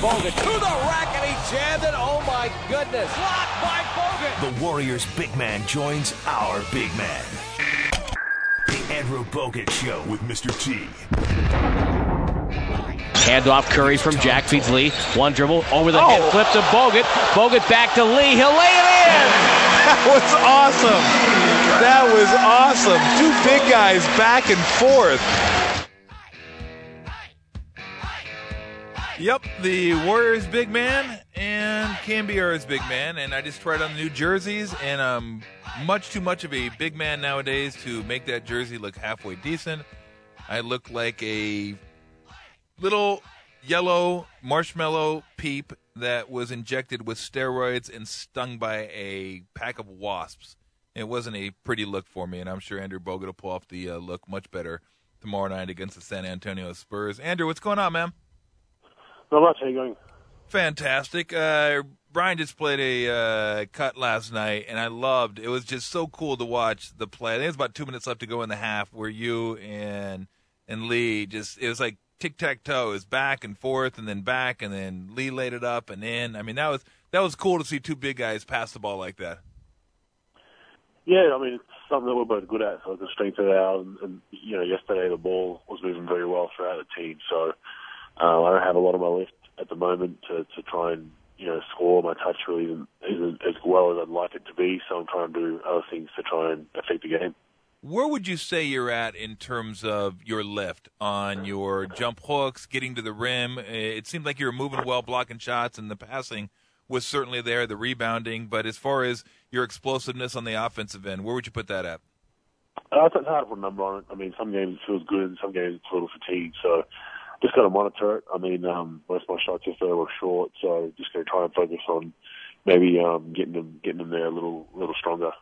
Bogut to the rack and he jammed it. Oh my goodness. Blocked by Bogut. The Warriors big man joins our big man. The Andrew Bogut Show with Mr. T. Handoff Curry from Jack feeds Lee. One dribble over the oh. head flip to Bogut. Bogut back to Lee. He'll lay it in. That was awesome. That was awesome. Two big guys back and forth. Yep, the Warriors big man and KNBR's big man, and I just tried on the new jerseys, and I'm much too much of a big man nowadays to make that jersey look halfway decent. I look like a little yellow marshmallow peep that was injected with steroids and stung by a pack of wasps. It wasn't a pretty look for me, and I'm sure Andrew Bogut will pull off the uh, look much better tomorrow night against the San Antonio Spurs. Andrew, what's going on, man? Not much. How you going? Fantastic. Uh, Brian just played a uh, cut last night, and I loved. It was just so cool to watch the play. I think it was about two minutes left to go in the half, where you and and Lee just it was like tic tac toe is back and forth and then back and then Lee laid it up and in. I mean that was that was cool to see two big guys pass the ball like that. Yeah, I mean it's something that we're both good at, so it's a strength of ours. And, and you know, yesterday the ball was moving very well throughout the team, so uh, I don't have a lot on my list at the moment to to try and you know score. My touch really isn't, isn't as well as I'd like it to be, so I'm trying to do other things to try and affect the game. Where would you say you're at in terms of your lift on your jump hooks, getting to the rim? It seemed like you were moving well, blocking shots, and the passing was certainly there, the rebounding. But as far as your explosiveness on the offensive end, where would you put that at? Uh, it's hard to put a number on it. I mean, some games it feels good, and some games it's a little fatigued. So just got to monitor it. I mean, um, most of my shots yesterday were short, so just going to try and focus on maybe um, getting them getting them there a little little stronger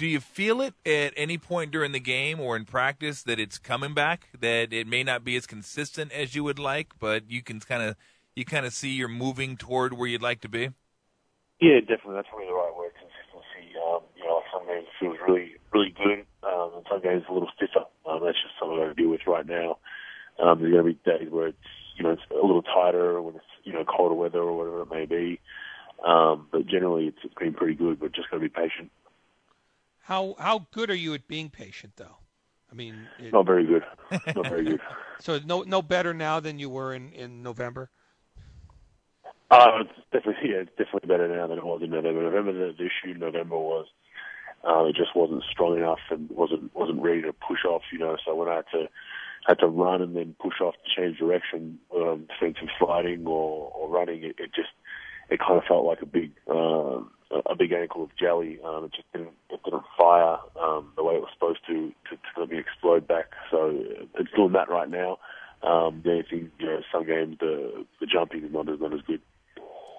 do you feel it at any point during the game or in practice that it's coming back? That it may not be as consistent as you would like, but you can kind of you kind of see you're moving toward where you'd like to be. Yeah, definitely. That's probably the right word. Consistency. Um, you know, some games it feels really, really good, um, and some games a little stiffer. Um, that's just something I got to deal with right now. Um, there's going to be days where it's you know it's a little tighter when it's you know colder weather or whatever it may be. Um, but generally, it's, it's been pretty good. But just got to be patient. How how good are you at being patient, though? I mean, it, not very good. Not very good. so no no better now than you were in in November. Uh, it's definitely yeah, it's definitely better now than it was in November. November the, the issue in November was uh, it just wasn't strong enough and wasn't wasn't ready to push off. You know, so when I had to had to run and then push off to change direction, um, defensive sliding or, or running, it, it just it kind of felt like a big uh, a big ankle of jelly. Um, it just didn't it didn't fire um, the way it was supposed to, to to let me explode back. So it's doing that right now. Um, the only thing, you know, some games the the jumping is not as not as good.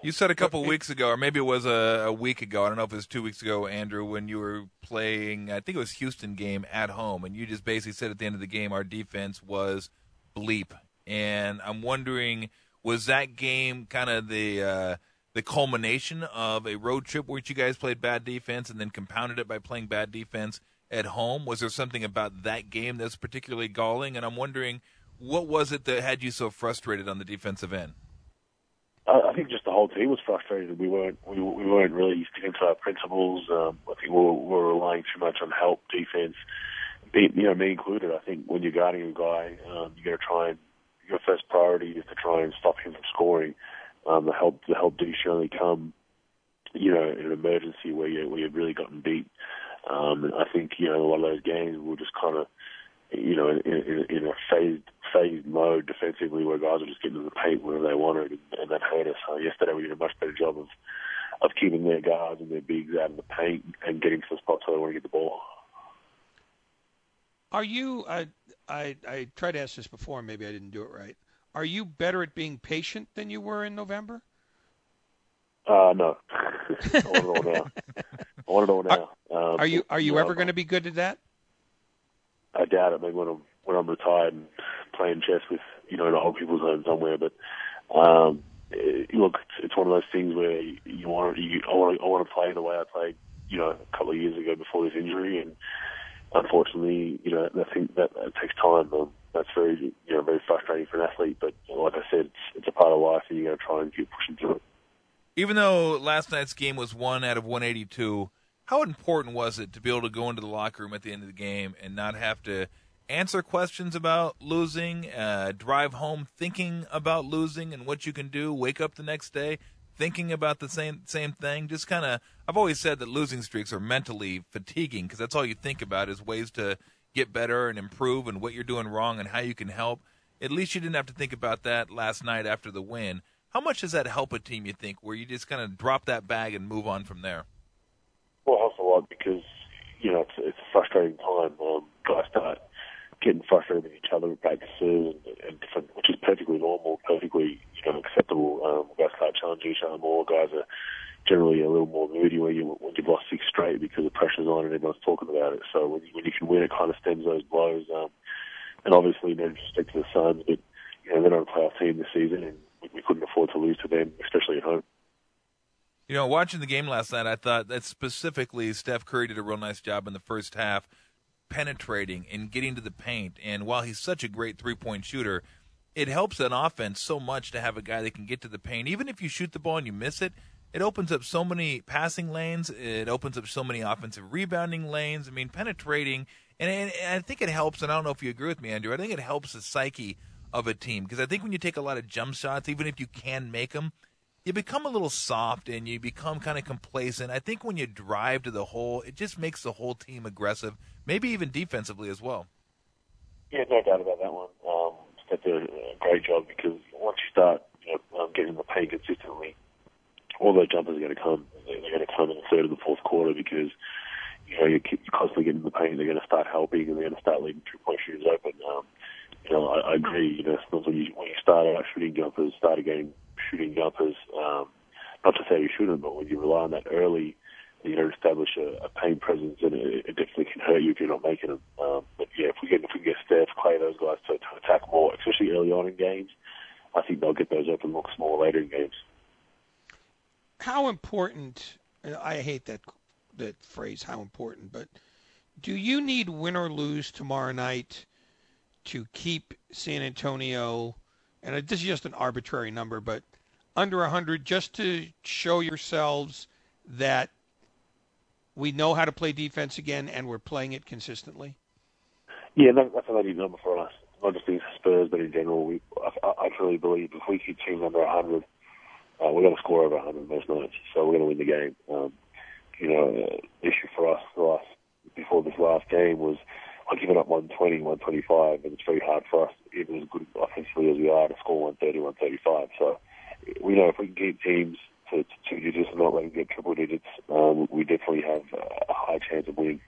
You said a couple weeks ago, or maybe it was a, a, week ago. I don't know if it was two weeks ago, Andrew, when you were playing. I think it was Houston game at home, and you just basically said at the end of the game, our defense was bleep. And I'm wondering, was that game kind of the uh, the culmination of a road trip where you guys played bad defense and then compounded it by playing bad defense at home? Was there something about that game that's particularly galling? And I'm wondering, what was it that had you so frustrated on the defensive end? I think just the whole team was frustrated. We weren't we, we weren't really sticking to our principles. Um, I think we were, we were relying too much on help defense. Be, you know, me included. I think when you're guarding a guy, um, you got to try and your first priority is to try and stop him from scoring. Um, the help the help do only come, you know, in an emergency where you where you've really gotten beat. Um, I think you know a lot of those games we'll just kind of, you know, in, in, in a phased phased mode defensively where guys are just getting in the paint whenever they wanted, and, and that hurt us. Uh, yesterday we did a much better job of of keeping their guards and their bigs out of the paint and getting to the spots where they want to get the ball. Are you? I I I tried to ask this before. Maybe I didn't do it right. Are you better at being patient than you were in November? Uh, no. I want it all now. I want it all now. Are, um, are you Are you, ever going to be good at that? I doubt it. Maybe when I'm when I'm retired and playing chess with you know in old people's home somewhere. But um, it, look, it's, it's one of those things where you, you want you, I want to I want to play the way I played you know a couple of years ago before this injury, and unfortunately, you know I think that, that takes time. Um, that's very you know very frustrating for an athlete. But like I said, it's, it's a part of life, and you know, try and keep pushing through it. Even though last night's game was one out of 182, how important was it to be able to go into the locker room at the end of the game and not have to answer questions about losing, uh, drive home thinking about losing and what you can do, wake up the next day thinking about the same same thing? Just kind of, I've always said that losing streaks are mentally fatiguing because that's all you think about is ways to get better and improve and what you're doing wrong and how you can help. At least you didn't have to think about that last night after the win. How much does that help a team, you think, where you just kind of drop that bag and move on from there? Well, it helps a lot because, you know, it's, it's a frustrating time. Um, guys start getting frustrated with each other at practices and, and different, which is perfectly normal, perfectly, you know, acceptable. Um, guys start challenging each other more. Guys are generally a little more moody when you when you've lost six straight because the pressure's on and everyone's talking about it. So when you, when you can win, it kind of stems those blows. Um, and obviously, no disrespect to the Suns, but you know they're not a playoff team this season, and we, we couldn't afford to lose to them, especially at home. You know, watching the game last night, I thought that specifically Steph Curry did a real nice job in the first half, penetrating and getting to the paint. And while he's such a great three point shooter, it helps an offense so much to have a guy that can get to the paint. Even if you shoot the ball and you miss it, it opens up so many passing lanes. It opens up so many offensive rebounding lanes. I mean, penetrating, and, and, and I think it helps. And I don't know if you agree with me, Andrew. I think it helps the psyche of a team because I think when you take a lot of jump shots, even if you can make them, you become a little soft and you become kind of complacent. I think when you drive to the hole, it just makes the whole team aggressive, maybe even defensively as well. Yeah, no doubt about that one. Um, Steph did a great job because once you start you know, um, getting the paint consistently, all those jumpers are going to come. They're going to come in the third or the fourth quarter because you know you're, constantly getting the paint. They're going to start helping and they're going to start leaving three point shooters open. Um, you know, I, I agree. You know, when you when you start out shooting jumpers, start jumpers. Um, but when you rely on that early, you know, establish a, a pain presence, and it, it definitely can hurt you if you're not making them. Um, but yeah, if we get if we get Steph, Clay, those guys to, to attack more, especially early on in games, I think they'll get those open looks more later in games. How important? I hate that that phrase. How important? But do you need win or lose tomorrow night to keep San Antonio? And this is just an arbitrary number, but under 100 just to show yourselves that we know how to play defense again and we're playing it consistently? Yeah, that, that's a very number for us. Not just these Spurs, but in general, we, I, I truly believe if we keep teams under 100, uh, we're going to score over 100 most nights. So we're going to win the game. Um, you know, uh, issue for us last, before this last game was I giving up 120, 125, and it's very hard for us, even as good offensively as we are, to score 130, 135. So we know if we can keep teams to, to two digits not let them get triple digits, um, we definitely have a high chance of winning.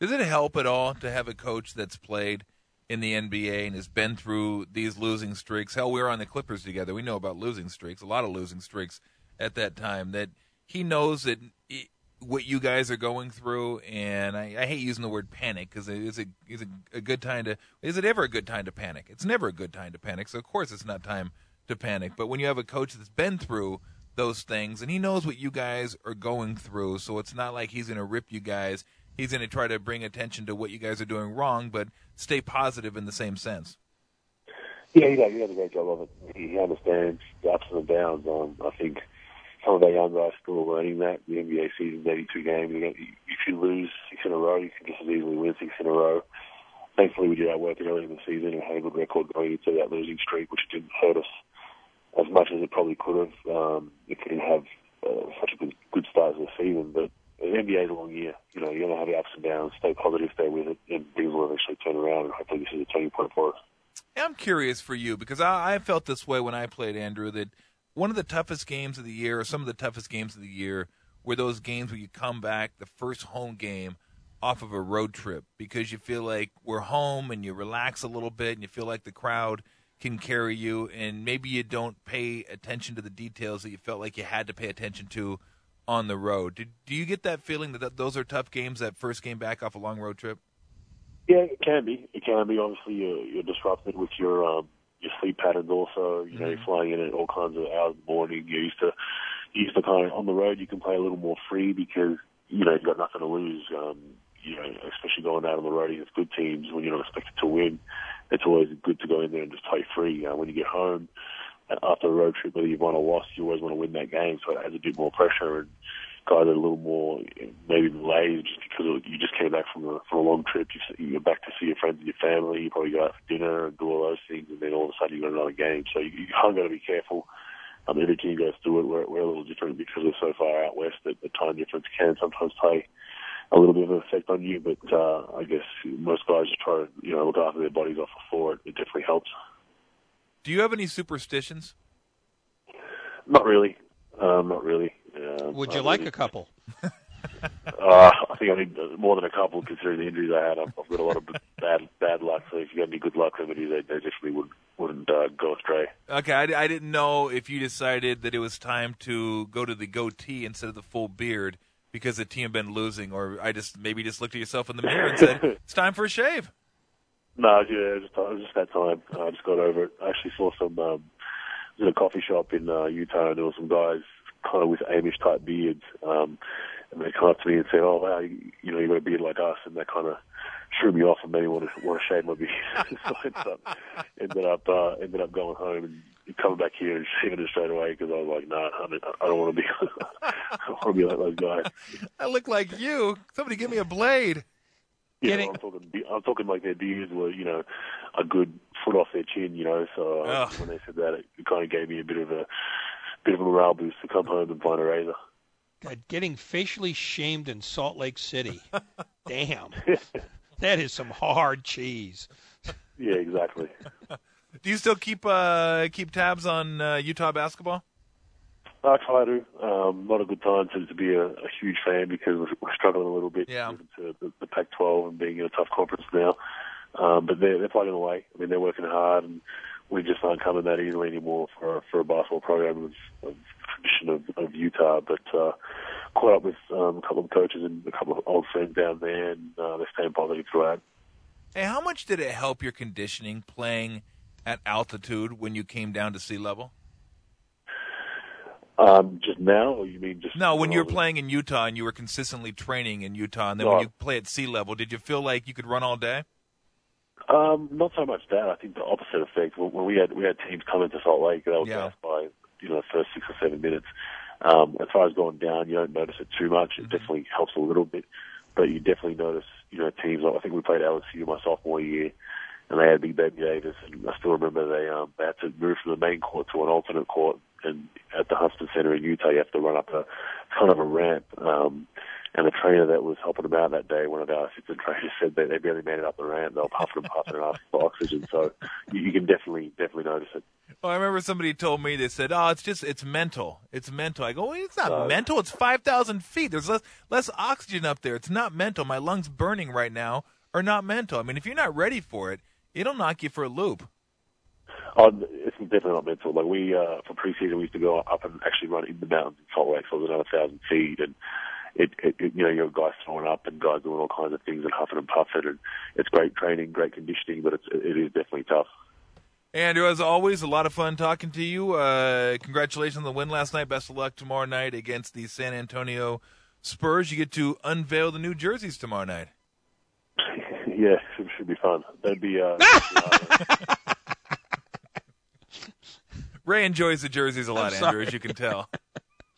Does it help at all to have a coach that's played in the NBA and has been through these losing streaks? Hell, we were on the Clippers together. We know about losing streaks, a lot of losing streaks at that time. That he knows that it, what you guys are going through, and I, I hate using the word panic because it is a good time to. Is it ever a good time to panic? It's never a good time to panic. So of course it's not time to panic. But when you have a coach that's been through those things and he knows what you guys are going through, so it's not like he's going to rip you guys. He's going to try to bring attention to what you guys are doing wrong, but stay positive in the same sense. Yeah, he does, a great job of it. He, understands the ups and the downs. Um, I think some of our young guys still are learning that. The NBA season's 82 games. If you lose six in a row, you can just as easily win six in a row. Thankfully, we did our work early in the season and had a good record going into that losing streak, which didn't hurt us as much as it probably could have um, we didn't have uh, such a good, good start to the season. But the NBA is a long year. You know, you're going to have the ups and downs. Stay positive, stay with it, and things will eventually turn around. And hopefully, this is a turning point for us. I'm curious for you because I, I felt this way when I played Andrew. That one of the toughest games of the year, or some of the toughest games of the year, were those games where you come back the first home game off of a road trip because you feel like we're home and you relax a little bit and you feel like the crowd can carry you and maybe you don't pay attention to the details that you felt like you had to pay attention to on the road. Do, do you get that feeling that, that those are tough games, that first game back off a long road trip? Yeah, it can be. It can be. Obviously, you're, you're disrupted with your um, your sleep patterns. Also, you know, you're flying in at all kinds of hours in the morning. You're used to you're used to kind of on the road. You can play a little more free because you know you've got nothing to lose. Um, you know, especially going out on the road against good teams when you're not expected to win, it's always good to go in there and just play free. Uh, when you get home, after a road trip, whether you've won or lost, you always want to win that game. So it has a bit more pressure, and guys are a little more maybe malaise just because you just came back from a from a long trip. You, you're back to see your friends and your family. You probably go out for dinner and do all those things, and then all of a sudden you've got another game. So you, you kind of got to be careful. Um, every team goes through it. We're, we're a little different because we're so far out west that the time difference can sometimes play a little bit of an effect on you. But uh, I guess most guys just try to you know look after their bodies off before it. It definitely helps. Do you have any superstitions? Not really. Um, not really. Um, Would you like really- a couple? Uh, I think I need more than a couple considering the injuries I had. I've, I've got a lot of bad bad luck. So if you got any good luck remedies, they, they definitely wouldn't wouldn't uh, go astray. Okay, I, I didn't know if you decided that it was time to go to the goatee instead of the full beard because the team had been losing, or I just maybe just looked at yourself in the mirror and said it's time for a shave. No, yeah, it was just, was just that time. I just got over it. I actually saw some. Um, I in a coffee shop in uh, Utah, and there were some guys kind of with Amish type beards, um, and they come up to me and say, "Oh, wow, you, you know, you got a beard like us," and that kind of threw me off and made me want to want to shave my beard. so I ended up ended up uh, ended up going home and coming back here and shaving it straight away because I was like, "Nah, I, mean, I don't want to be, I don't want to be like those guys." I look like you. Somebody give me a blade. Yeah, Getting- I'm talking. I'm talking like their beards were, you know, a good foot off their chin, you know. So Ugh. when they said that, it, kind of gave me a bit of a bit of a morale boost to come home and find a razor. God, getting facially shamed in Salt Lake City. Damn. That is some hard cheese. Yeah, exactly. Do you still keep uh, keep tabs on uh, Utah basketball? I try to. Um, not a good time to, to be a, a huge fan because we're, we're struggling a little bit Yeah. to the, the Pac-12 and being in a tough conference now. Um, but they're, they're plugging away. I mean, they're working hard, and we just aren't coming that easily anymore for for a basketball program of, of tradition of, of Utah. But uh, caught up with um, a couple of coaches and a couple of old friends down there, and uh, they're staying positive throughout. Hey, how much did it help your conditioning playing at altitude when you came down to sea level? Um, just now, you mean just No, when you were playing in Utah and you were consistently training in Utah, and then No. when you play at sea level, did you feel like you could run all day? Um, not so much that. I think the opposite effect. When when we had we had teams come into Salt Lake, they would Yeah. by you know the first six or seven minutes. Um, as far as going down, you don't notice it too much. Mm-hmm. It definitely helps a little bit, but you definitely notice you know teams. I think we played LSU my sophomore year, and they had Big Baby Davis, and I still remember they um they had to move from the main court to an alternate court, and at the Huntsman Center in Utah, you have to run up a kind of a ramp. Um, and the trainer that was helping them out that day, one of our assistant trainers, said that they barely made it up the ramp. They were puffing and puffing and asking for oxygen. So you, you can definitely definitely notice it. Well, I remember somebody told me they said, "Oh, it's just it's mental. It's mental." I go, well, "It's not No. mental. It's five thousand feet. There's less less oxygen up there. It's not mental. My lungs burning right now are not mental. I mean, if you're not ready for it, it'll knock you for a loop." Oh, it's definitely not mental. Like we, uh, for preseason, we used to go up and actually run in the mountains in Salt Lake, so it was another thousand feet, and it, it, it you know, you have guys throwing up and guys doing all kinds of things and huffing and puffing, and it's great training, great conditioning, but it's, it is definitely tough. Andrew, as always, a lot of fun talking to you. Uh, congratulations on the win last night. Best of luck tomorrow night against the San Antonio Spurs. You get to unveil the new jerseys tomorrow night. Yeah, it should be fun. That'd be. Uh, that'd be, uh, Ray enjoys the jerseys a lot, I'm Andrew, as you can tell.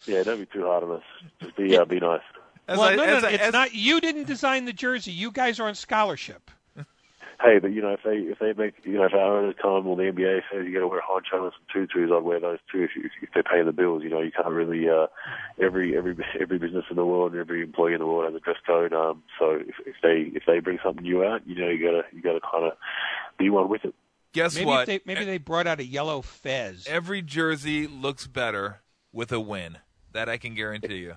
yeah, don't be too hard on us. Just be uh, be nice. As well, I- no, no, as no, I- it's as- not. You didn't design the jersey. You guys are on scholarship. Hey, but you know, if they if they make you know if our owners come or the NBA says you got to wear a honcho and some tutus, I'd wear those too. If, you, if they're paying the bills, you know, you can't really. Uh, every every every business in the world and every employee in the world has a dress code. Um, so if, if they if they bring something new out, you know, you gotta you gotta kind of be one with it. Guess Maybe what? if they maybe they brought out a yellow fez. Every jersey looks better with a win. That I can guarantee you.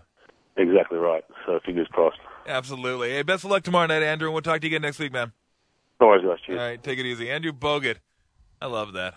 Exactly right. So fingers crossed. Absolutely. Hey, best of luck tomorrow night, Andrew, and we'll talk to you again next week, man. Worries, guys. Cheers. All right, take it easy. Andrew Bogut. I love that.